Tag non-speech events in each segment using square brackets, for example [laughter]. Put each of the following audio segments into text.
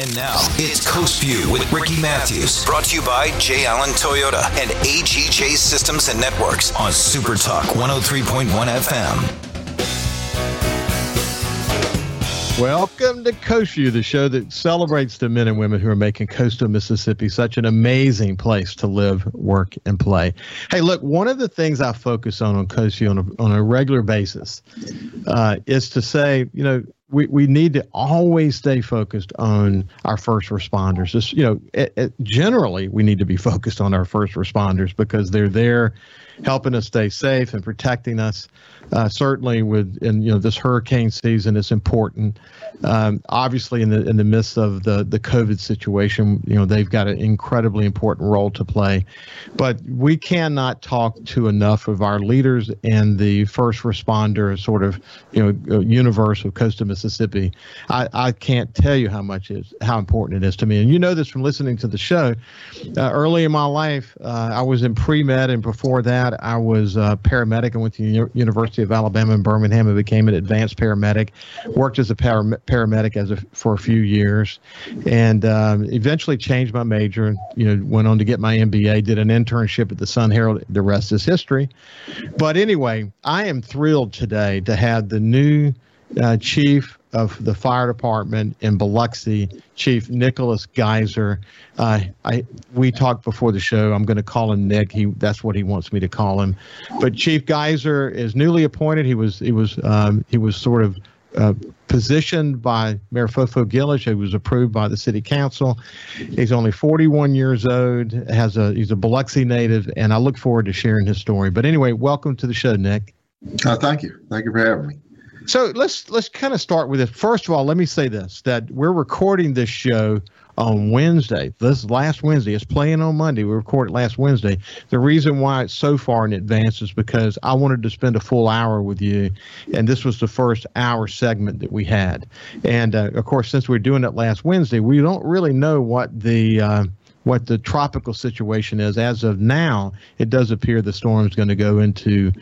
And now it's Coast View with Ricky Matthews, brought to you by J. Allen Toyota and AGJ Systems and Networks on Super Talk 103.1 FM. Welcome to Coast View, the show that celebrates the men and women who are making coastal Mississippi such an amazing place to live, work, and play. Hey, look, one of the things I focus on on Coast View on a, on a regular basis uh, is to say, you know, we, we need to always stay focused on our first responders. Just, you know, it, it, generally, we need to be focused on our first responders because they're there helping us stay safe and protecting us uh, certainly with in you know this hurricane season is important. Um, obviously, in the in the midst of the the COVID situation, you know they've got an incredibly important role to play. But we cannot talk to enough of our leaders and the first responder sort of you know uh, universe of coastal Mississippi. I, I can't tell you how much is how important it is to me, and you know this from listening to the show. Uh, early in my life, uh, I was in pre med, and before that, I was a paramedic. and went to the University University of Alabama in Birmingham and became an advanced paramedic. Worked as a para- paramedic as a, for a few years, and um, eventually changed my major. You know, went on to get my MBA. Did an internship at the Sun Herald. The rest is history. But anyway, I am thrilled today to have the new uh, chief of the fire department in Biloxi, Chief Nicholas Geiser. Uh, I we talked before the show. I'm going to call him Nick. He that's what he wants me to call him. But Chief Geiser is newly appointed. He was he was um, he was sort of uh, positioned by Mayor Fofo Gilich. He was approved by the city council. He's only 41 years old. Has a he's a Biloxi native, and I look forward to sharing his story. But anyway, welcome to the show, Nick. Uh, thank you. Thank you for having me. So let's let's kind of start with it. First of all, let me say this: that we're recording this show on Wednesday. This last Wednesday. It's playing on Monday. We recorded last Wednesday. The reason why it's so far in advance is because I wanted to spend a full hour with you, and this was the first hour segment that we had. And uh, of course, since we're doing it last Wednesday, we don't really know what the uh, what the tropical situation is. As of now, it does appear the storm is going to go into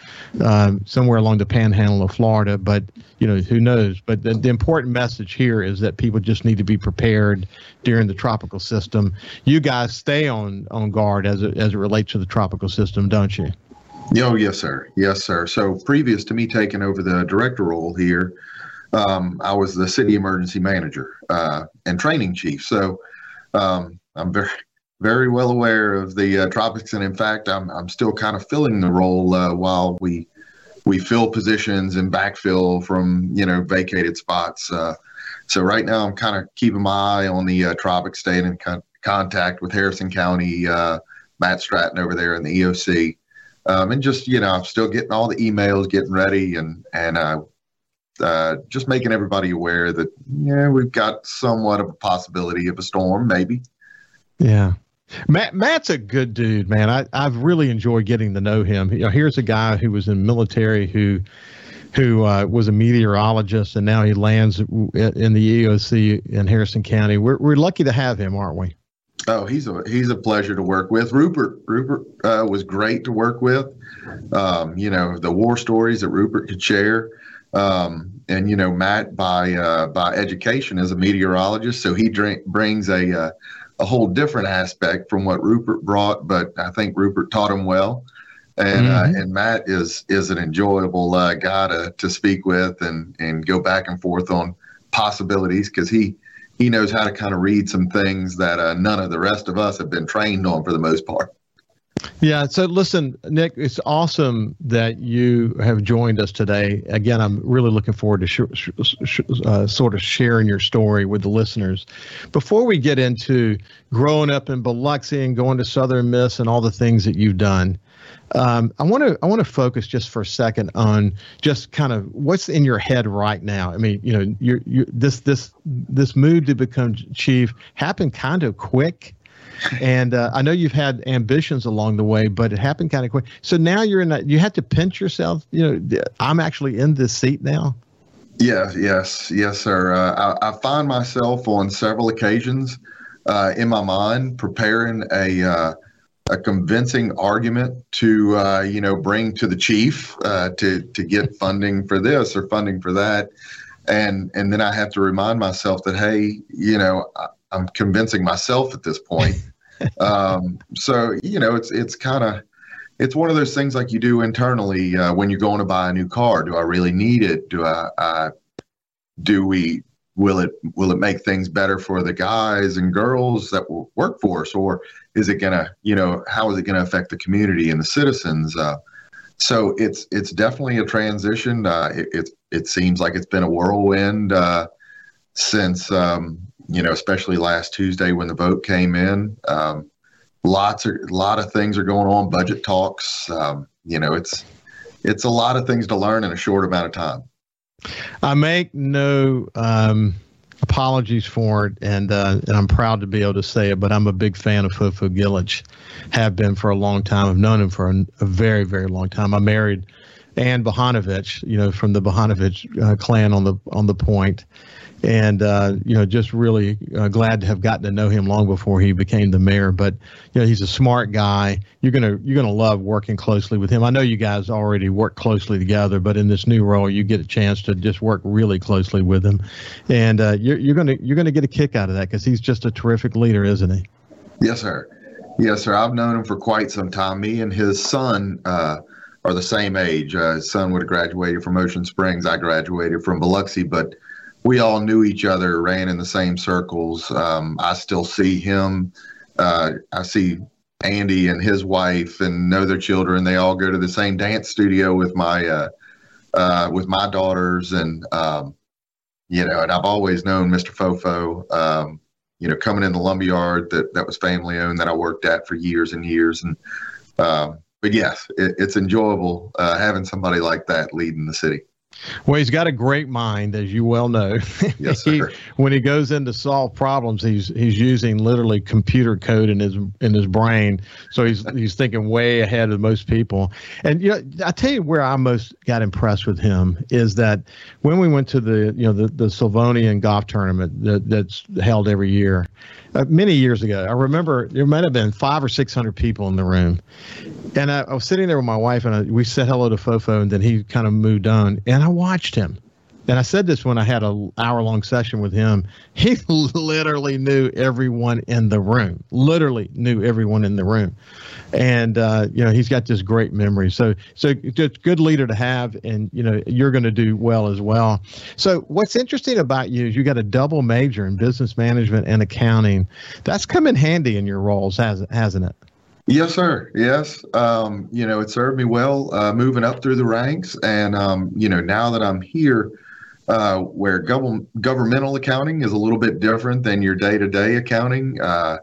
um, somewhere along the panhandle of Florida, but you know who knows. But the, the important message here is that people just need to be prepared during the tropical system. You guys stay on on guard as it, as it relates to the tropical system, don't you? Oh yes, sir. Yes, sir. So previous to me taking over the director role here. Um, I was the city emergency manager uh, and training chief. So um, I'm very very well aware of the uh, tropics, and in fact, I'm I'm still kind of filling the role uh, while we we fill positions and backfill from you know vacated spots. Uh, so right now, I'm kind of keeping my eye on the uh, tropics, staying in con- contact with Harrison County, uh, Matt Stratton over there in the EOC, um, and just you know, I'm still getting all the emails, getting ready, and and uh, just making everybody aware that yeah, we've got somewhat of a possibility of a storm, maybe. Yeah. Matt Matt's a good dude, man. I I've really enjoyed getting to know him. You know, here's a guy who was in military who who uh, was a meteorologist and now he lands in the EOC in Harrison County. We're we're lucky to have him, aren't we? Oh, he's a he's a pleasure to work with. Rupert Rupert uh, was great to work with. Um, you know the war stories that Rupert could share, um, and you know Matt by uh, by education is a meteorologist, so he drink, brings a uh, a whole different aspect from what Rupert brought, but I think Rupert taught him well. And uh, mm-hmm. uh, and Matt is is an enjoyable uh, guy to, to speak with and and go back and forth on possibilities because he he knows how to kind of read some things that uh, none of the rest of us have been trained on for the most part. Yeah. So listen, Nick, it's awesome that you have joined us today. Again, I'm really looking forward to sh- sh- sh- uh, sort of sharing your story with the listeners. Before we get into growing up in Biloxi and going to Southern Miss and all the things that you've done, um, I want to I want to focus just for a second on just kind of what's in your head right now. I mean, you know, you this this this move to become chief happened kind of quick And uh, I know you've had ambitions along the way, but it happened kind of quick. So now you're in that. You have to pinch yourself. You know, I'm actually in this seat now. Yes, yes, yes, sir. Uh, I, I, find myself on several occasions uh, in my mind preparing a uh, a convincing argument to uh, you know bring to the chief uh, to to get funding for this or funding for that, and and then I have to remind myself that hey, you know, I, am convincing myself at this point. [laughs] um, so you know, it's it's kind of it's one of those things like you do internally uh, when you're going to buy a new car. Do I really need it? Do I, I do we will it will it make things better for the guys and girls that will work for us, or is it gonna you know how is it gonna affect the community and the citizens? Uh, so it's it's definitely a transition. Uh, it, it, it seems like it's been a whirlwind uh, since um, you know, especially last Tuesday when the vote came in. Um, lots of a lot of things are going on. Budget talks. Um, you know, it's it's a lot of things to learn in a short amount of time. I make no um, apologies for it, and uh, and I'm proud to be able to say it. But I'm a big fan of Fofo Gilich, have been for a long time. I've known him for a, a very very long time. I married Ann Bohanovich, you know, from the Bohanovich uh, clan on the on the point, and uh, you know, just really uh, glad to have gotten to know him long before he became the mayor. But you know, he's a smart guy. You're gonna you're gonna love working closely with him. I know you guys already work closely together, but in this new role, you get a chance to just work really closely with him, and uh, you're you're gonna you're gonna get a kick out of that because he's just a terrific leader, isn't he? Yes, sir. Yes, sir. I've known him for quite some time. Me and his son uh, are the same age. Uh, his son would have graduated from Ocean Springs. I graduated from Biloxi, but we all knew each other, ran in the same circles. Um, I still see him. Uh, I see Andy and his wife and know their children. They all go to the same dance studio with my uh, uh, with my daughters, and um, you know, and I've always known Mr. Fofo. Um, you know, coming in the lumberyard that that was family owned that I worked at for years and years, and um, but yes, it, it's enjoyable uh, having somebody like that leading the city. Well, he's got a great mind, as you well know. Yes, [laughs] sir. he, when he goes in to solve problems, he's he's using literally computer code in his in his brain. So he's [laughs] he's thinking way ahead of most people. And you know, I tell you where I most got impressed with him is that when we went to the you know the the Slavonian golf tournament that, that's held every year, uh, many years ago. I remember there might have been five or six hundred people in the room, and I, I was sitting there with my wife, and I, we said hello to Fofo, and then he kind of moved on, and I watched him. And I said this when I had an hour long session with him. [laughs] He literally knew everyone in the room. Literally knew everyone in the room and uh, you know he's got this great memory. So so just good leader to have, and you know you're going to do well as well. So what's interesting about you is you got a double major in business management and accounting. That's come in handy in your roles, has hasn't it? Yes, sir. Yes. Um, you know, it served me well uh, moving up through the ranks. And, um, you know, now that I'm here, uh, where gov- governmental accounting is a little bit different than your day to day accounting, uh,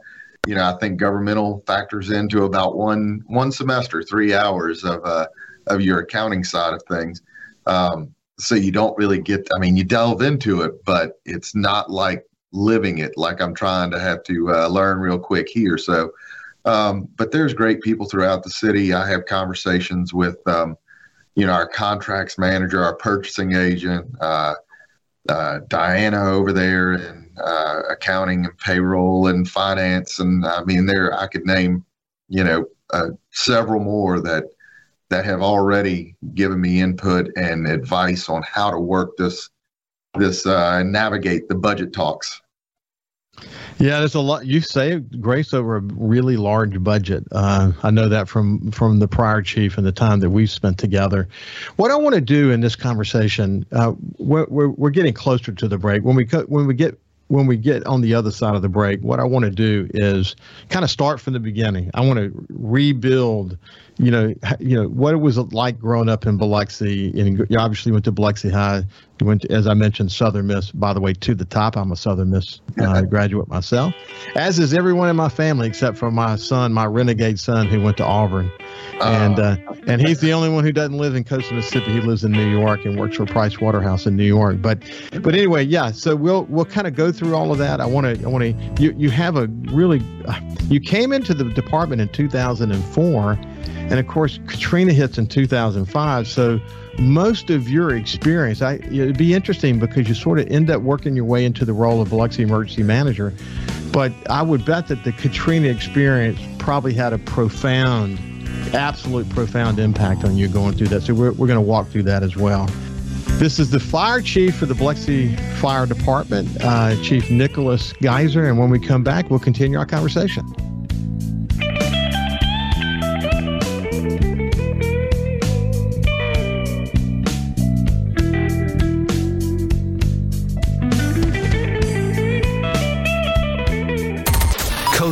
you know, I think governmental factors into about one one semester, three hours of uh, of your accounting side of things. Um, so you don't really get. I mean, you delve into it, but it's not like living it. Like I'm trying to have to uh, learn real quick here. So, um, but there's great people throughout the city. I have conversations with, um, you know, our contracts manager, our purchasing agent, uh, uh, Diana over there, and uh, accounting and payroll and finance, and I mean there I could name you know uh, several more that that have already given me input and advice on how to work this this uh, navigate the budget talks. Yeah, there's a lot. You saved Grace over a really large budget. Uh, I know that from from the prior chief and the time that we've spent together. What I want to do in this conversation, uh, we're, we're, we're getting closer to the break. When we co- when we get when we get on the other side of the break, what I want to do is kind of start from the beginning. I want to rebuild you know, you know what it was like growing up in Biloxi. And you obviously went to Biloxi High. You went, to, as I mentioned, Southern Miss. By the way, to the top. I'm a Southern Miss uh, [laughs] graduate myself, as is everyone in my family except for my son, my renegade son, who went to Auburn, and uh, and he's the only one who doesn't live in Coastal Mississippi. He lives in New York and works for Price Waterhouse in New York. But but anyway, yeah. So we'll we'll kind of go through all of that. I want to I want to you you have a really you came into the department in 2004 and of course, Katrina hits in 2005. So most of your experience, I, it'd be interesting because you sort of end up working your way into the role of Biloxi Emergency Manager. But I would bet that the Katrina experience probably had a profound, absolute profound impact on you going through that. So we're, we're going to walk through that as well. This is the fire chief for the Biloxi Fire Department, uh, Chief Nicholas Geiser. And when we come back, we'll continue our conversation.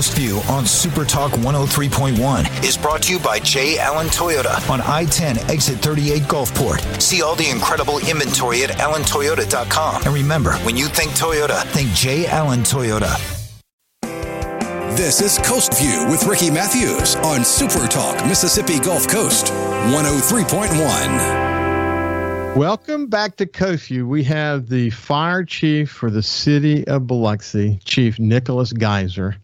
Coast View on Super Talk 103.1 is brought to you by J. Allen Toyota on I 10 Exit 38 Gulfport. See all the incredible inventory at allentoyota.com. And remember, when you think Toyota, think J. Allen Toyota. This is Coast View with Ricky Matthews on Super Talk Mississippi Gulf Coast 103.1. Welcome back to Coast View. We have the fire chief for the city of Biloxi, Chief Nicholas Geiser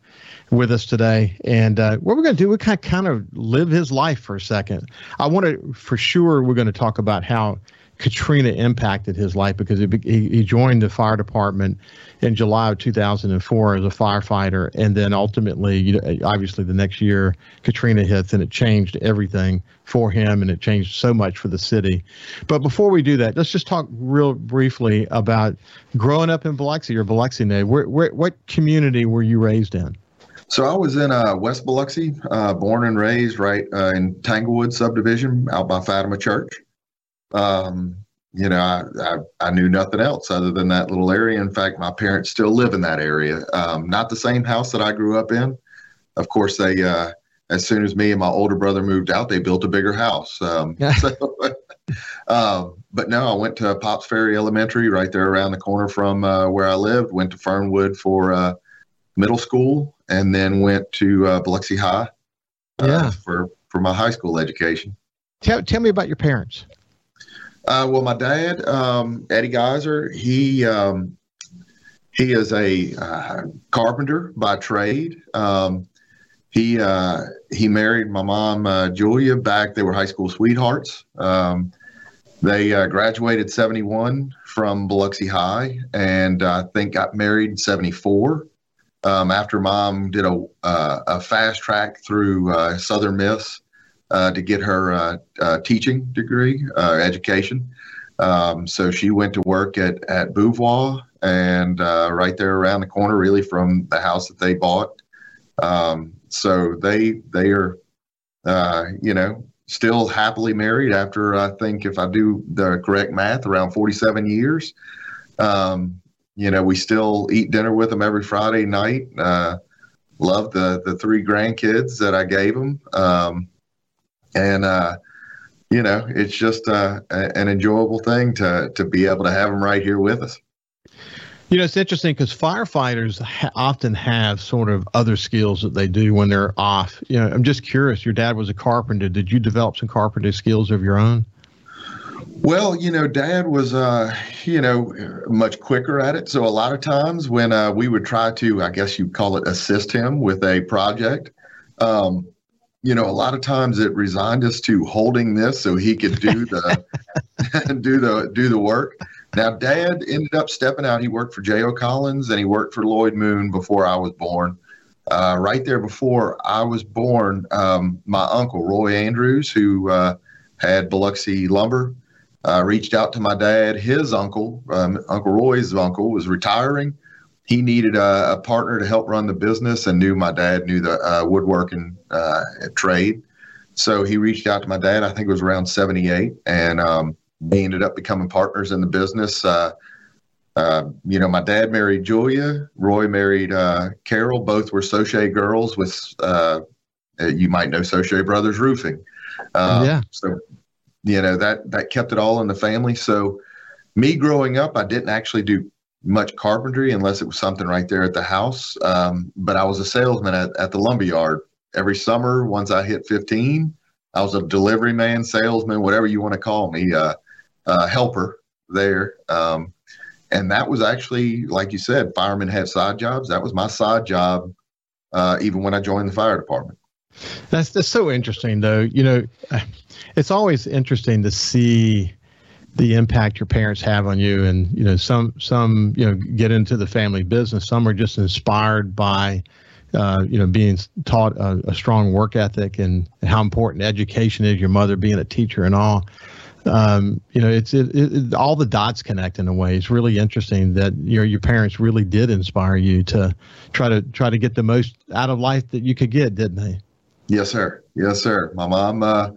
with us today. And uh, what we're going to do, we kind of, kind of live his life for a second. I want to, for sure, we're going to talk about how Katrina impacted his life because he, he, joined the fire department in July of 2004 as a firefighter. And then ultimately, you know, obviously, the next year, Katrina hits and it changed everything for him and it changed so much for the city. But before we do that, let's just talk real briefly about growing up in Biloxi or Biloxi. Where, where, what community were you raised in? So I was in uh, West Biloxi, uh, born and raised right uh, in Tanglewood subdivision out by Fatima Church. Um, you know, I, I, I, knew nothing else other than that little area. In fact, my parents still live in that area. Um, not the same house that I grew up in. Of course, they uh, as soon as me and my older brother moved out, they built a bigger house. Um, so, [laughs] um, but no, I went to Pops Ferry Elementary right there around the corner from uh, where I lived. Went to Fernwood for uh, middle school and then went to uh, Biloxi High uh, yeah. for for my high school education. Tell tell me about your parents. Uh, well, my dad, um, Eddie Geiser, he um, he is a uh, carpenter by trade. Um, he uh, he married my mom uh, Julia back. They were high school sweethearts. Um, they uh, graduated 71 from Biloxi High and I think got married in 74 um, after mom did a, uh, a fast track through uh, Southern Miss uh, to get her uh, uh, teaching degree, uh, education. Um, so she went to work at, at Beauvoir and right there around the corner, really from the house that they bought. Um, so they they are, you know, still happily married after I think if I do the correct math, around 47 years. Um, you know, we still eat dinner with them every Friday night. Uh, love the the three grandkids that I gave them, um, and uh, you know, it's just uh, an enjoyable thing to to be able to have them right here with us. You know, it's interesting because firefighters ha- often have sort of other skills that they do when they're off. You know, I'm just curious. Your dad was a carpenter. Did you develop some carpenter skills of your own? Well, you know, Dad was, uh, you know, much quicker at it. So a lot of times when uh, we would try to, I guess you'd call it, assist him with a project, um, you know, a lot of times it resigned us to holding this so he could do the [laughs] [laughs] do the do the work. Now, Dad ended up stepping out. He worked for J.O. Collins and he worked for Lloyd Moon before I was born. Uh, right there before I was born, um, my uncle Roy Andrews, who uh, had Biloxi Lumber uh, reached out to my dad. His uncle, um, Uncle Roy's uncle, was retiring. He needed a, a, partner to help run the business and knew my dad knew the uh, woodworking uh, trade. So he reached out to my dad. I think it was around 78. And um, they ended up becoming partners in the business. Uh, uh, you know, my dad married Julia. Roy married uh, Carol. Both were Saucier girls with, you might know Saucier Brothers Roofing. Yeah. So, you know, that, that kept it all in the family. So me growing up, I didn't actually do much carpentry unless it was something right there at the house. Um, but I was a salesman at, at the lumber yard every summer. Once I hit 15, I was a delivery man, salesman, whatever you want to call me, uh, uh, helper there. Um, and that was actually, like you said, firemen have side jobs. That was my side job, uh, even when I joined the fire department. That's that's so interesting, though. You know, it's always interesting to see the impact your parents have on you, and you know, some some you know get into the family business. Some are just inspired by. Uh, you know, being taught a, a strong work ethic and how important education is. Your mother being a teacher and all um, you know, it's it, it, all the dots connect in a way. It's really interesting that your your parents really did inspire you to try to try to get the most out of life that you could get, didn't they? Yes, sir. Yes, sir. My mom, uh,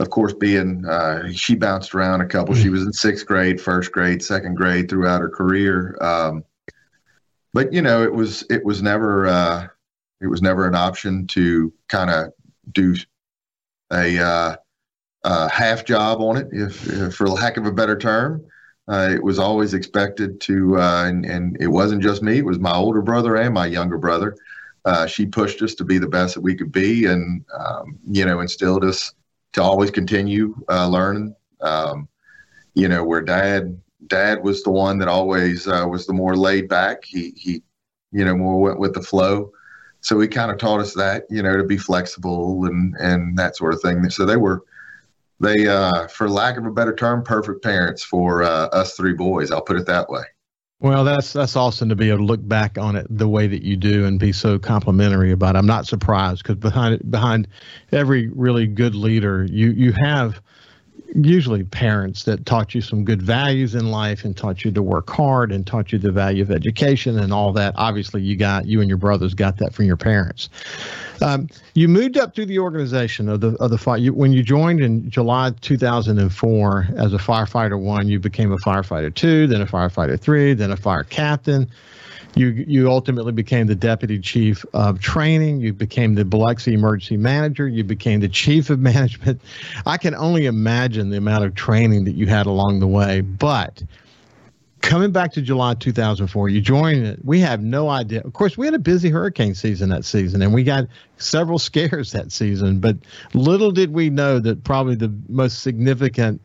of course, being uh, she bounced around a couple. She was in sixth grade, first grade, second grade throughout her career. Um, but you know, it was it was never uh, it was never an option to kind of do a uh, uh, half job on it, if, if, for lack of a better term. Uh, it was always expected to, uh, and, and, it wasn't just me, it was my older brother and my younger brother. Uh, she pushed us to be the best that we could be and, um, you know, instilled us to always continue uh, learning. Um, you know, where dad, dad was the one that always uh, was the more laid back. He, he, you know, more went with the flow. So he kind of taught us that, you know, to be flexible and, and that sort of thing. So they were, they, uh, for lack of a better term, perfect parents for uh, us three boys. I'll put it that way. Well, that's that's awesome to be able to look back on it the way that you do and be so complimentary about it. I'm not surprised because behind behind every really good leader, you you have usually parents that taught you some good values in life and taught you to work hard and taught you the value of education and all that. Obviously, you got you and your brothers got that from your parents. Um, you moved up through the organization of the of the fire. You, when you joined in July 2004 as a firefighter one, you became a firefighter two, then a firefighter three, then a fire captain. You you ultimately became the deputy chief of training. You became the Biloxi emergency manager. You became the chief of management. I can only imagine the amount of training that you had along the way. But coming back to July 2004, you joined it. We have no idea. Of course, we had a busy hurricane season that season, and we got several [laughs] scares that season. But little did we know that probably the most significant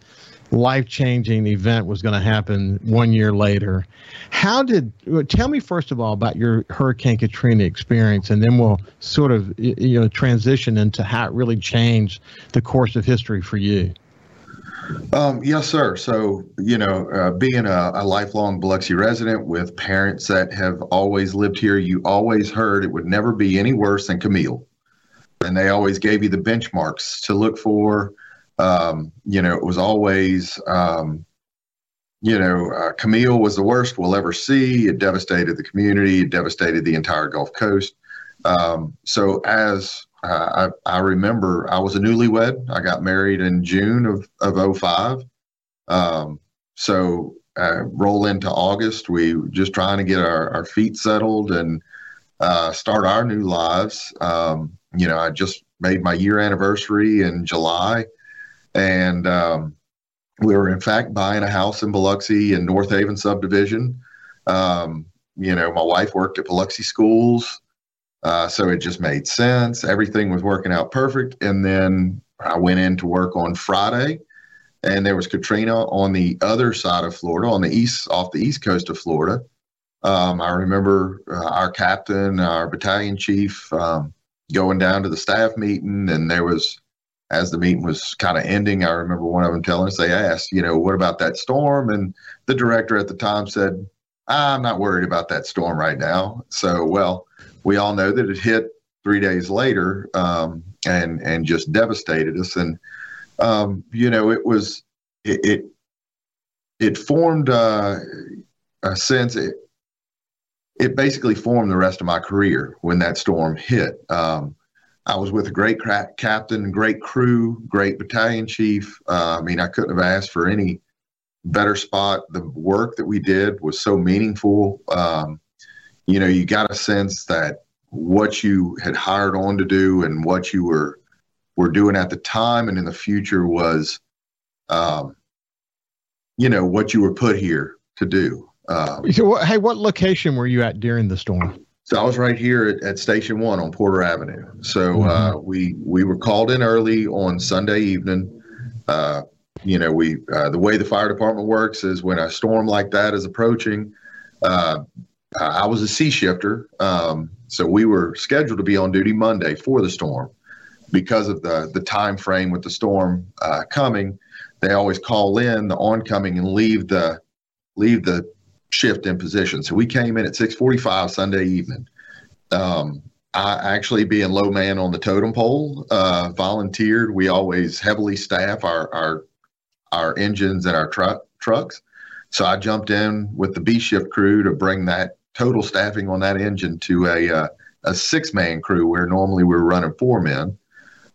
life changing event was going to happen one year later. How did, tell me first of all about your Hurricane Katrina experience, and then we'll sort of, you know, transition into how it really changed the course of history for you. Um, yes, sir. So, you know, uh, being a, a, lifelong Biloxi resident with parents that have always lived here, you always heard it would never be any worse than Camille. And they always gave you the benchmarks to look for um, you know, it was always, um, you know, uh, Camille was the worst we'll ever see. It devastated the community. It devastated the entire Gulf Coast. Um, so as uh, I, I, remember, I was a newlywed. I got married in June of of 05. Um, so uh, roll into August, we were just trying to get our, our feet settled and uh, start our new lives. Um, you know, I just made my year anniversary in July and um, we were in fact buying a house in Biloxi in North Haven subdivision. Um, you know, my wife worked at Biloxi schools, uh, so it just made sense. Everything was working out perfect, and then I went in to work on Friday, and there was Katrina on the other side of Florida, on the east, off the east coast of Florida. Um, I remember uh, our captain, our battalion chief, um, going down to the staff meeting, and there was as the meeting was kind of ending, I remember one of them telling us, they asked, you know, what about that storm? And the director at the time said, I'm not worried about that storm right now. So, well, we all know that it hit three days later um, and and just devastated us. And um, you know, it was it it, it formed uh, a sense. It, it basically formed the rest of my career when that storm hit. Um, I was with a great cra- captain, great crew, great battalion chief. Uh, I mean, I couldn't have asked for any better spot. The work that we did was so meaningful. Um, you know, you got a sense that what you had hired on to do and what you were were doing at the time and in the future was, um, you know, what you were put here to do. Um, so, hey, what location were you at during the storm? So I was right here at, at Station One on Porter Avenue. So mm-hmm. uh, we we were called in early on Sunday evening. Uh, you know, we uh, the way the fire department works is when a storm like that is approaching. Uh, I was a sea shifter, um, so we were scheduled to be on duty Monday for the storm. Because of the the time frame with the storm uh, coming, they always call in the oncoming and leave the leave the shift in position. So we came in at 6:45 Sunday evening. Um, I actually being low man on the totem pole, uh, volunteered. We always heavily staff our our our engines and our truck trucks. So I jumped in with the B shift crew to bring that total staffing on that engine to a uh, a six man crew where normally we are running four men.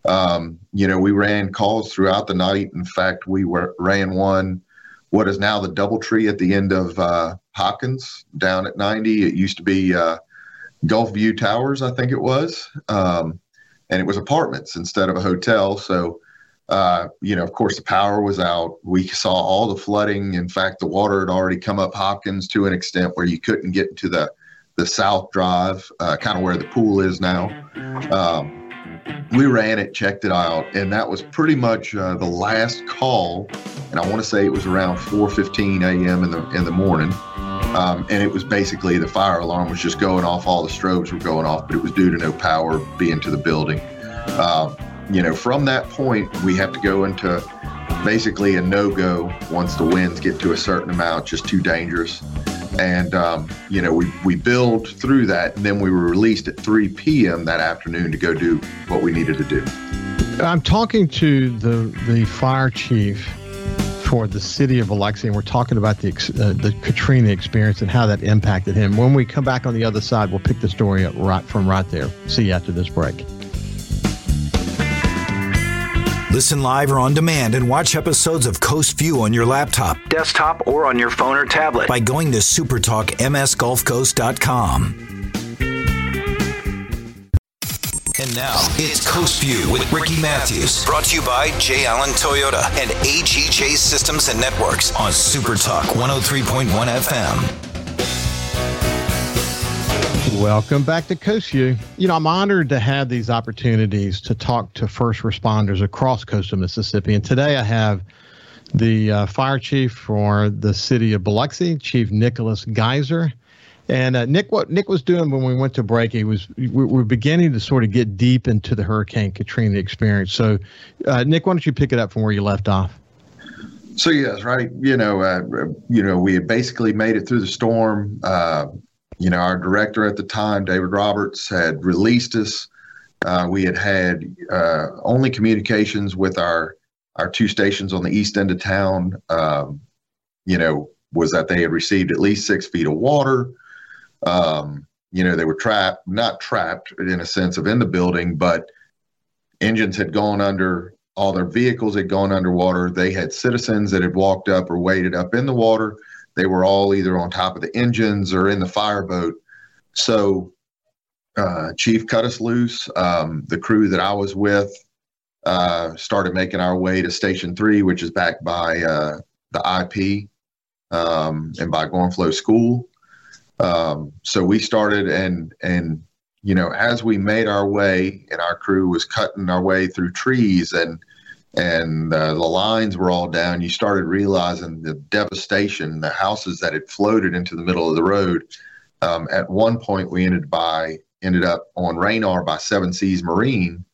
Um, you know, we ran calls throughout the night. In fact, we were ran one what is now the DoubleTree at the end of uh, Hopkins down at 90. It used to be uh, Gulf View Towers, I think it was, um, and it was apartments instead of a hotel. So, uh, you know, of course, the power was out. We saw all the flooding. In fact, the water had already come up Hopkins to an extent where you couldn't get into the the South Drive, uh, kind of where the pool is now. Um, we ran it, checked it out, and that was pretty much uh, the last call. And I want to say it was around 4:15 a.m. in the in the morning. Um, and it was basically the fire alarm was just going off. All the strobes were going off, but it was due to no power being to the building. Uh, you know, from that point, we have to go into basically a no go once the winds get to a certain amount, just too dangerous and um, you know we we build through that and then we were released at 3 p.m that afternoon to go do what we needed to do i'm talking to the the fire chief for the city of Biloxi, and we're talking about the uh, the Katrina experience and how that impacted him. When we come back on the other side, we'll pick the story up right from right there. See you after this break. Listen live or on demand and watch episodes of Coast View on your laptop, desktop, or on your phone or tablet by going to supertalkmsgulfcoast.com. And now it's Coast View with Ricky Matthews, brought to you by J. Allen Toyota and AGJ Systems and Networks on Supertalk 103.1 FM. Welcome back to Coast View. You know, I'm honored to have these opportunities to talk to first responders across coastal Mississippi. And today I have the uh, fire chief for the city of Biloxi, Chief Nicholas Geiser. And uh, Nick, what Nick was doing when we went to break, he was we were beginning to sort of get deep into the Hurricane Katrina experience. So, uh, Nick, why don't you pick it up from where you left off? So yes, right. You know, uh, you know, we had basically made it through the storm. You know, our director at the time, David Roberts, had released us. Uh, we had had uh, only communications with our our two stations on the east end of town. Um, you know, was that they had received at least six feet of water. Um, you know, they were trapped, not trapped in a sense of in the building, but engines had gone under, all their vehicles had gone underwater. They had citizens that had walked up or waded up in the water they were all either on top of the engines or in the fireboat. So uh, Chief cut us loose. Um, the crew that I was with uh, started making our way to Station 3, which is backed by uh, the IP um, and by Gorenflo School. Um, so we started and and you know as we made our way and our crew was cutting our way through trees and and uh, the lines were all down, you started realizing the devastation, the houses that had floated into the middle of the road. Um, at one point, we ended by ended up on Raynoir by Seven Seas Marine,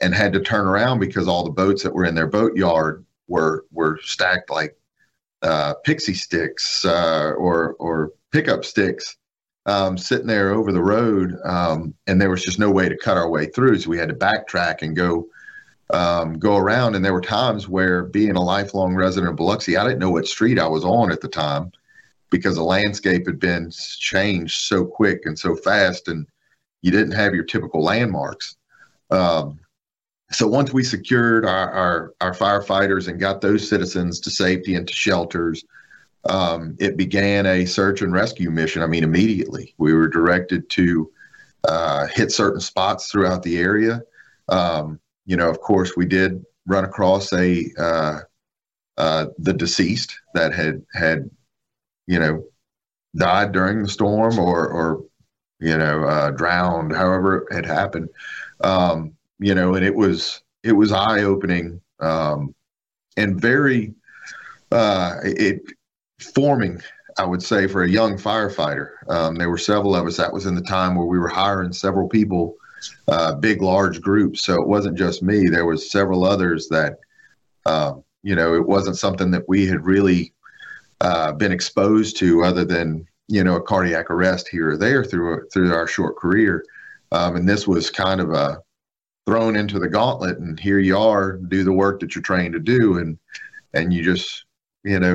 and had to turn around because all the boats that were in their boatyard were were stacked like uh, pixie sticks uh, or or pickup sticks um, sitting there over the road, um, and there was just no way to cut our way through. So we had to backtrack and go um, go around. And there were times where, being a lifelong resident of Biloxi, I didn't know what street I was on at the time because the landscape had been changed so quick and so fast, and you didn't have your typical landmarks. Um, so once we secured our, our, our firefighters and got those citizens to safety and to shelters, um, it began a search and rescue mission. I mean, immediately we were directed to uh, hit certain spots throughout the area. Um, you know, of course, we did run across a uh, uh, the deceased that had had you know died during the storm or or you know uh, drowned, however it had happened. Um, you know, and it was it was eye opening um, and very uh, it forming. I would say for a young firefighter, um, there were several of us. That was in the time where we were hiring several people uh, big, large groups. So it wasn't just me. There was several others that, uh, you know, it wasn't something that we had really uh, been exposed to, other than you know a cardiac arrest here or there through through our short career. Um, and this was kind of a thrown into the gauntlet, and here you are, do the work that you're trained to do, and and you just you know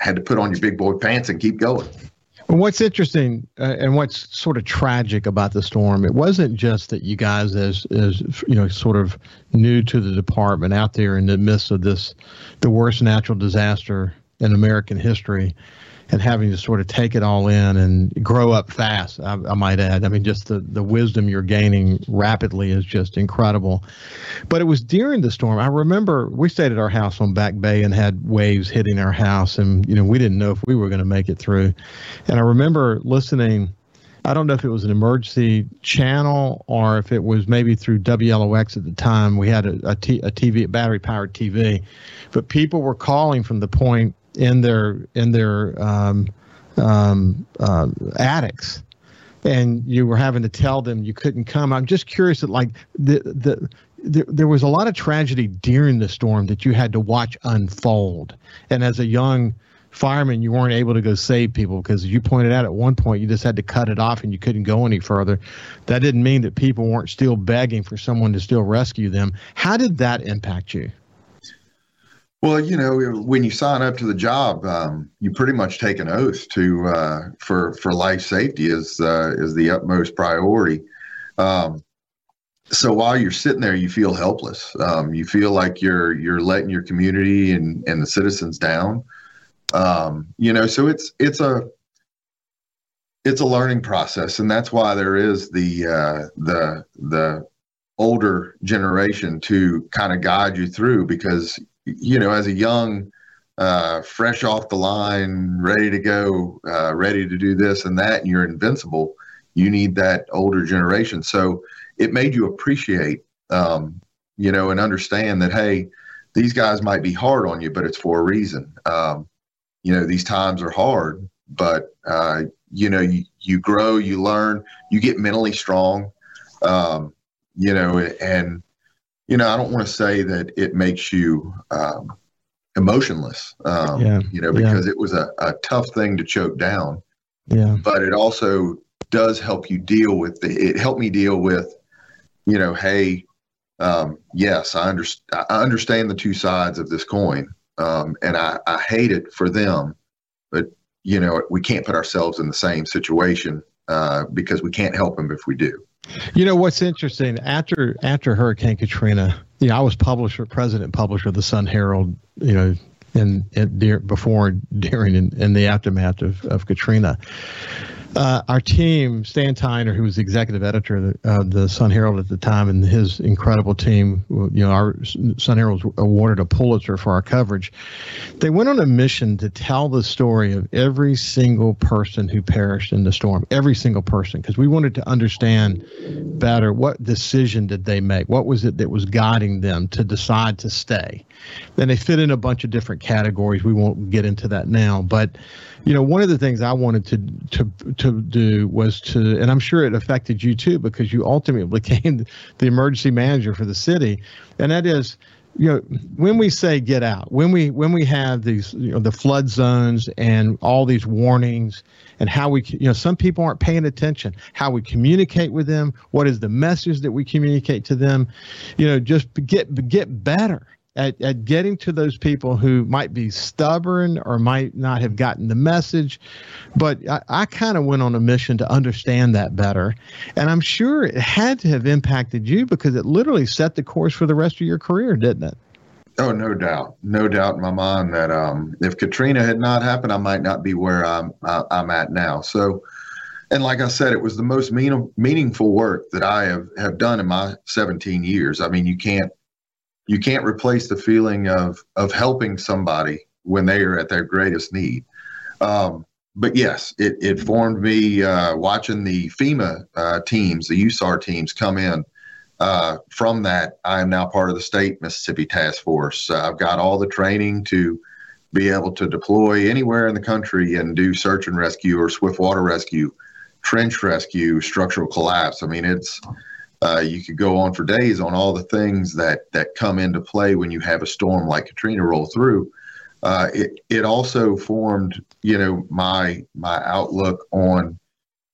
had to put on your big boy pants and keep going. Well, what's interesting uh, and what's sort of tragic about the storm, it wasn't just that you guys, as as you know, sort of new to the department, out there in the midst of this, the worst natural disaster in American history, and having to sort of take it all in and grow up fast. I, I, might add. I mean, just the the wisdom you're gaining rapidly is just incredible. But it was during the storm. I remember we stayed at our house on Back Bay and had waves hitting our house, and you know we didn't know if we were going to make it through. And I remember listening. I don't know if it was an emergency channel or if it was maybe through WLOX at the time. We had a, a, t- a TV, a battery powered TV, but people were calling from the point in their in their um, um, uh, attics, and you were having to tell them you couldn't come. I'm just curious that like the the. There, there was a lot of tragedy during the storm that you had to watch unfold. And as a young fireman, you weren't able to go save people because you pointed out at one point you just had to cut it off and you couldn't go any further. That didn't mean that people weren't still begging for someone to still rescue them. How did that impact you? Well, you know, when you sign up to the job, um, you pretty much take an oath to uh, for for life safety is uh, is the utmost priority. Um, so while you're sitting there, you feel helpless. Um, you feel like you're you're letting your community and and the citizens down. Um, you know, so it's it's a it's a learning process, and that's why there is the uh, the the older generation to kind of guide you through because you know, as a young, uh, fresh off the line, ready to go, uh, ready to do this and that, and you're invincible, you need that older generation. So it made you appreciate, um, you know, and understand that, hey, these guys might be hard on you, but it's for a reason. Um, you know, these times are hard, but, uh, you know, you, you grow, you learn, you get mentally strong, um, you know, and, you know, I don't want to say that it makes you um, emotionless, um, yeah. you know, because yeah. it was a, a tough thing to choke down. Yeah. But it also does help you deal with the, it helped me deal with, you know, hey, um, yes, I, under, I understand the two sides of this coin. Um, and I, I hate it for them, but you know, we can't put ourselves in the same situation uh, because we can't help them if we do. You know what's interesting after after Hurricane Katrina, you know, I was publisher, president, publisher of the Sun Herald, you know, in before, during, and in, in the aftermath of, of Katrina uh, our team, Stan Tiner, who was the executive editor of the, uh, the, Sun Herald at the time, and his incredible team, you know, our Sun Herald was awarded a Pulitzer for our coverage. They went on a mission to tell the story of every single person who perished in the storm, every single person, because we wanted to understand better what decision did they make, what was it that was guiding them to decide to stay. Then they fit in a bunch of different categories. We won't get into that now, but you know, one of the things I wanted to to to do was to, and I'm sure it affected you too, because you ultimately [laughs] became the emergency manager for the city, and that is you know when we say get out when we when we have these you know the flood zones and all these warnings and how we you know some people aren't paying attention how we communicate with them what is the message that we communicate to them you know just get get better at, at getting to those people who might be stubborn or might not have gotten the message. But I, I kind of went on a mission to understand that better. And I'm sure it had to have impacted you because it literally set the course for the rest of your career, didn't it? Oh, no doubt, no doubt in my mind that um, if Katrina had not happened, I might not be where I'm I, am i am at now. So, and like I said, it was the most mean, meaningful work that I have have done in my 17 years. I mean, you can't you can't replace the feeling of of helping somebody when they are at their greatest need. Um, but yes, it, it formed me uh, watching the FEMA uh, teams, the USAR teams come in. Uh, from that, I am now part of the state Mississippi Task Force. Uh, I've got all the training to be able to deploy anywhere in the country and do search and rescue or swift water rescue, trench rescue, structural collapse. I mean, it's uh, you could go on for days on all the things that that come into play when you have a storm like Katrina roll through. Uh, it it also formed, you know, my my outlook on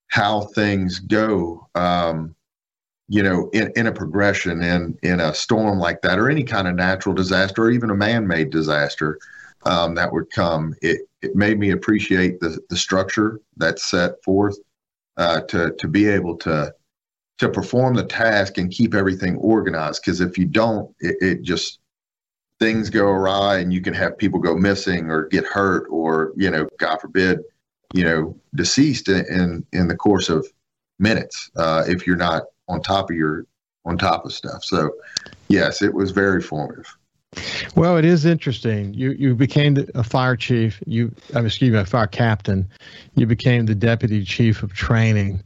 how things go. Um, you know, in, in a progression in in a storm like that, or any kind of natural disaster, or even a man-made disaster um, that would come, it it made me appreciate the the structure that's set forth uh, to to be able to to perform the task and keep everything organized. Because if you don't, it, it just things go awry, and you can have people go missing or get hurt, or you know, God forbid, you know, deceased in in, in the course of minutes uh, if you're not on top of your on top of stuff. So, yes, it was very formative. Well, it is interesting. You you became a fire chief. You, I'm excuse me, a fire captain. You became the deputy chief of training.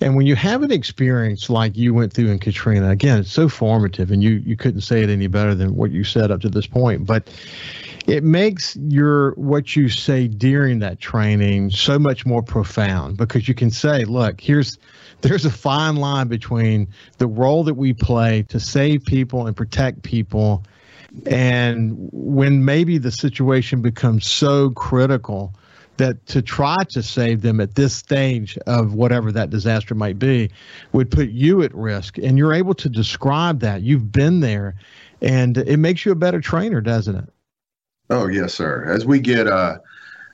And when you have an experience like you went through in Katrina, again, it's so formative, and you you couldn't say it any better than what you said up to this point. But it makes your what you say during that training so much more profound because you can say, look, here's there's a fine line between the role that we play to save people and protect people and when maybe the situation becomes so critical that to try to save them at this stage of whatever that disaster might be would put you at risk. And you're able to describe that. You've been there and it makes you a better trainer doesn't it? Oh yes sir. As we get uh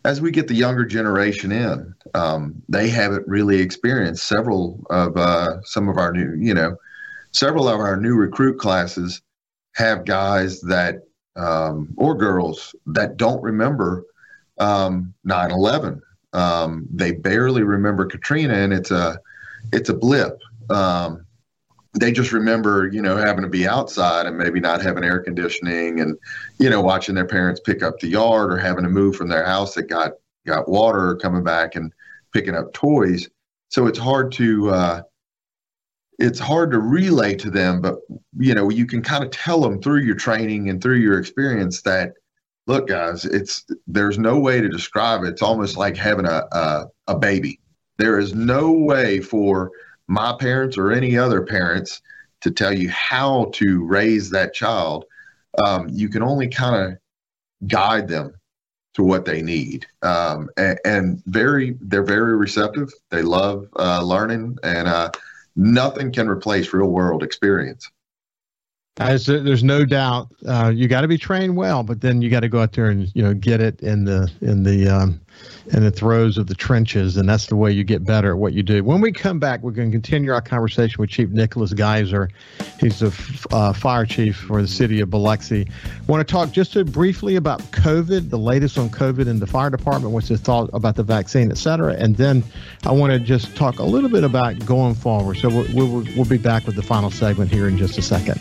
as we get the younger generation in um, they haven't really experienced several of uh, some of our new you know several of our new recruit classes have guys that um, or girls that don't remember um, 9/11. Um, they barely remember Katrina, and it's a it's a blip. Um, they just remember, you know, having to be outside and maybe not having air conditioning, and you know, watching their parents pick up the yard or having to move from their house that got got water, or coming back and picking up toys. So it's hard to uh, it's hard to relay to them, but you know, you can kind of tell them through your training and through your experience that look, guys, it's there's no way to describe it. It's almost like having a, a, a baby. There is no way for my parents or any other parents to tell you how to raise that child. Um, you can only kind of guide them to what they need, um, and, and, very they're very receptive. They love uh, learning, and uh, nothing can replace real world experience. As there's no doubt, uh, you got to be trained well, but then you got to go out there and you know get it in the in the um, in the throes of the trenches, and that's the way you get better at what you do. When we come back, we're going to continue our conversation with Chief Nicholas Geiser. He's the uh, fire chief for the city of Biloxi. Want to talk just briefly about COVID, the latest on COVID in the fire department, what's his thought about the vaccine, et cetera, and then I want to just talk a little bit about going forward. So we'll, we'll, we'll be back with the final segment here in just a second.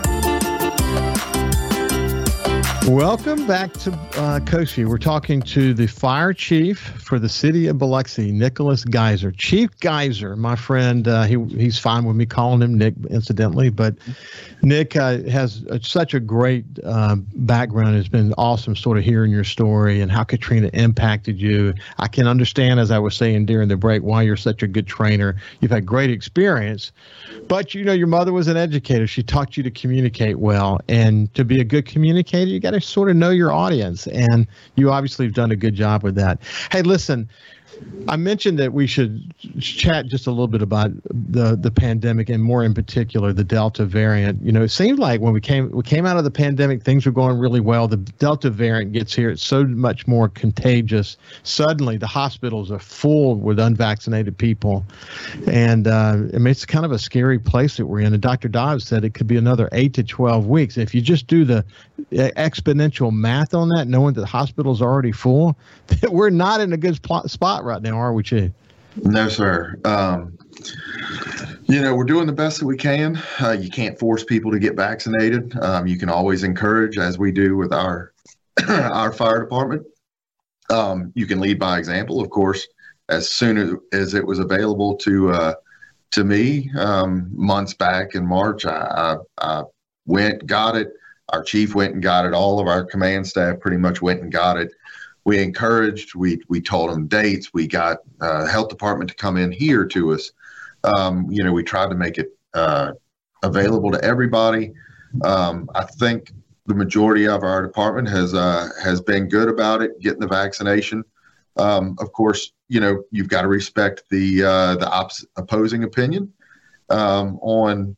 Welcome back to uh, Coast We're talking to the fire chief for the city of Biloxi, Nicholas Geyser. Chief Geyser, my friend, uh, he, he's fine with me calling him Nick, incidentally, but Nick uh, has a, such a great uh, background. It's been awesome sort of hearing your story and how Katrina impacted you. I can understand, as I was saying during the break, why you're such a good trainer. You've had great experience, but you know, your mother was an educator. She taught you to communicate well. And to be a good communicator, you got to sort of know your audience. And you obviously have done a good job with that. Hey, listen, I mentioned that we should chat just a little bit about the the pandemic and more in particular the Delta variant. You know, it seemed like when we came we came out of the pandemic, things were going really well. The Delta variant gets here; it's so much more contagious. Suddenly, the hospitals are full with unvaccinated people, and uh, I mean it's kind of a scary place that we're in. And Dr. Dobbs said it could be another eight to twelve weeks if you just do the exponential math on that, knowing that the hospitals are already full. That [laughs] we're not in a good spot right now, are we, Chief? No, sir. Um, you know, we're doing the best that we can. Uh, you can't force people to get vaccinated. Um, you can always encourage, as we do with our [clears throat] our fire department. Um, you can lead by example, of course. As soon as, as it was available to uh, to me um, months back in March, I, I, I went, got it. Our chief went and got it. All of our command staff pretty much went and got it we encouraged, we we told them dates. We got uh, health department to come in here to us. Um, you know, we tried to make it uh, available to everybody. Um, I think the majority of our department has uh, has been good about it, getting the vaccination. Um, of course, you know you've got to respect the uh, the opposing opinion um, on,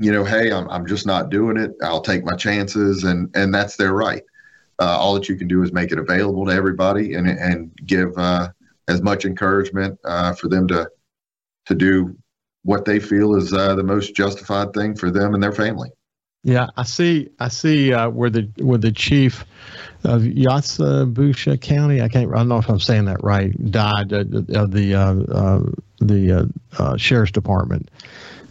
you know, hey, I'm I'm just not doing it. I'll take my chances, and and that's their right. Uh, all that you can do is make it available to everybody and and give uh, as much encouragement uh, for them to to do what they feel is uh, the most justified thing for them and their family. Yeah, I see. I see uh, where the where the chief of Yathabusha County, I can't. I don't know if I'm saying that right. Died of the the sheriff's department.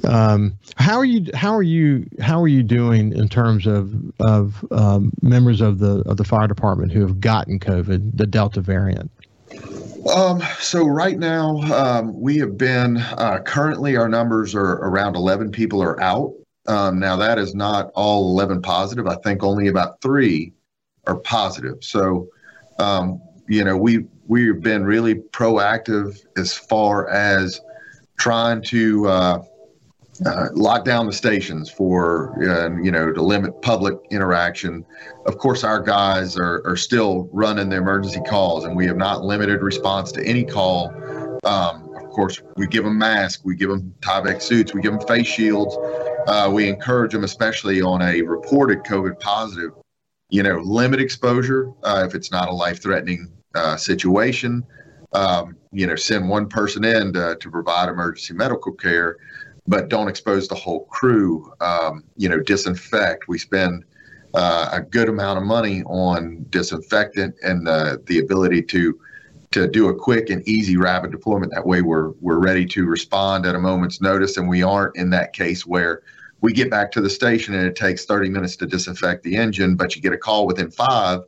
Um, how are you? How are you? How are you doing in terms of of um, members of the of the fire department who have gotten COVID, the Delta variant? Um, so right now, um, we have been uh, currently our numbers are around 11 people are out. Um, now that is not all 11 positive. I think only about three are positive. So, um, you know, we we've been really proactive as far as trying to uh, uh, lock down the stations for uh, you know to limit public interaction. Of course, our guys are, are still running the emergency calls, and we have not limited response to any call. Um, of course, we give them masks, we give them Tyvek suits, we give them face shields. Uh, we encourage them, especially on a reported COVID positive, you know, limit exposure uh, if it's not a life-threatening uh, situation. Um, you know, send one person in to, to provide emergency medical care but don't expose the whole crew. Um, you know, disinfect. We spend uh, a good amount of money on disinfectant and the the ability to to do a quick and easy rapid deployment. That way, we're we're ready to respond at a moment's notice, and we aren't in that case where we get back to the station and it takes 30 minutes to disinfect the engine, but you get a call within five.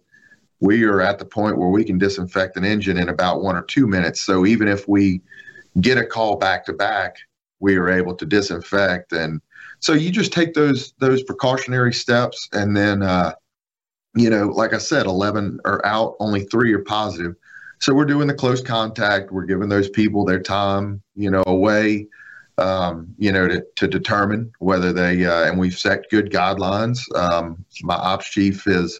We are at the point where we can disinfect an engine in about one or two minutes. So even if we get a call back to back, we were able to disinfect. And so you just take those those precautionary steps and then uh, you know like i said 11 are out only three are positive. So we're doing the close contact. We're giving those people their time you know away um, you know to, to determine whether they uh, and we've set good guidelines. Um, my ops chief is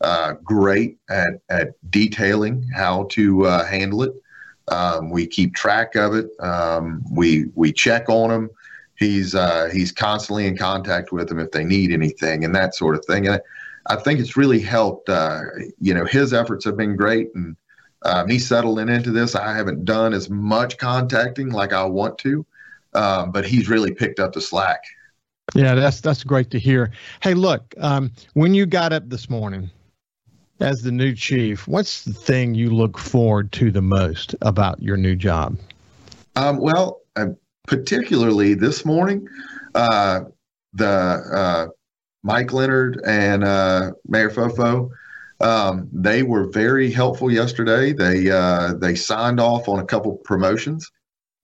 uh, great at, at detailing how to uh, handle it um, we keep track of it. Um, we we check on him. He's uh, he's constantly in contact with them if they need anything and that sort of thing. And I, I think it's really helped. Uh, you know, his efforts have been great, and uh, me settling into this, I haven't done as much contacting like I want to, um, but he's really picked up the slack. Yeah, that's that's great to hear. Hey, look, um, when you got up this morning, as the new chief, what's the thing you look forward to the most about your new job? Um, well, uh, particularly this morning, uh, the uh, Mike Leonard and uh, Mayor Fofo um, they were very helpful yesterday. They uh, they signed off on a couple promotions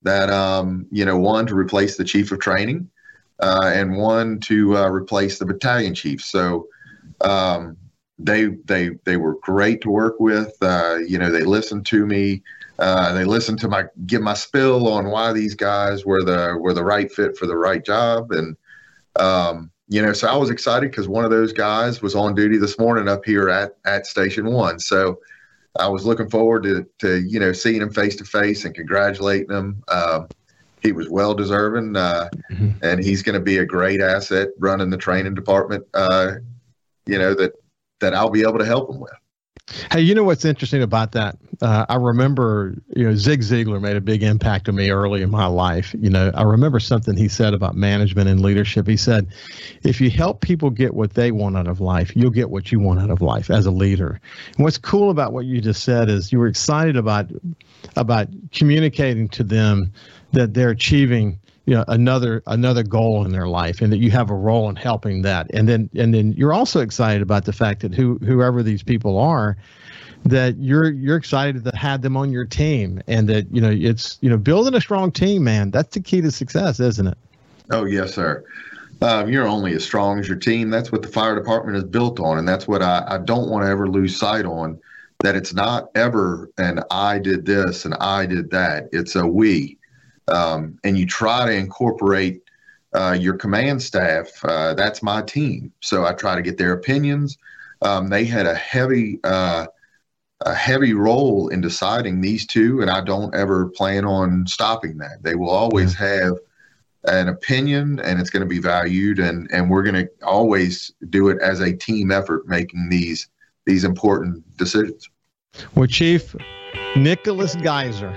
that um, you know one to replace the chief of training uh, and one to replace the battalion chief. So um, they they they were great to work with. Uh, you know, they listened to me. Uh, they listened to my give my spill on why these guys were the were the right fit for the right job, and um, you know, so I was excited because one of those guys was on duty this morning up here at at Station One. So I was looking forward to to you know seeing him face to face and congratulating him. Um, he was well deserving, uh, mm-hmm. and he's going to be a great asset running the training department. Uh, you know that that I'll be able to help them with. Hey, you know what's interesting about that? Uh, I remember, you know, Zig Ziglar made a big impact on me early in my life. You know, I remember something he said about management and leadership. He said, if you help people get what they want out of life, you'll get what you want out of life as a leader. And what's cool about what you just said is you were excited about about communicating to them that they're achieving you know another another goal in their life and that you have a role in helping that. And then and then you're also excited about the fact that who whoever these people are that you're you're excited to have them on your team and that you know it's you know building a strong team man that's the key to success isn't it? Oh yes sir. Um, you're only as strong as your team. That's what the fire department is built on and that's what i, I don't want to ever lose sight on that it's not ever an i did this and i did that. It's a we um, and you try to incorporate uh, your command staff. Uh, that's my team, so I try to get their opinions. Um, they had a heavy uh, a heavy role in deciding these two, and I don't ever plan on stopping that. They will always have an opinion, and it's going to be valued, and and we're going to always do it as a team effort, making these these important decisions. Well, Chief Nicholas Geyser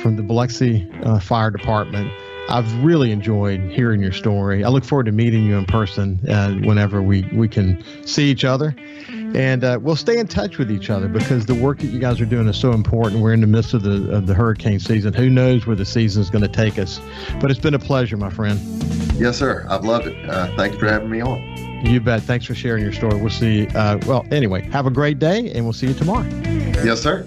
from the Biloxi uh, Fire Department. I've really enjoyed hearing your story. I look forward to meeting you in person uh, whenever we, we can see each other. And uh, we'll stay in touch with each other because the work that you guys are doing is so important. We're in the midst of the, of the hurricane season. Who knows where the season is going to take us? But it's been a pleasure, my friend. Yes, sir. I've loved it. Uh, thank you for having me on. You bet. Thanks for sharing your story. We'll see. Uh, well, anyway, have a great day, and we'll see you tomorrow. Yes, sir.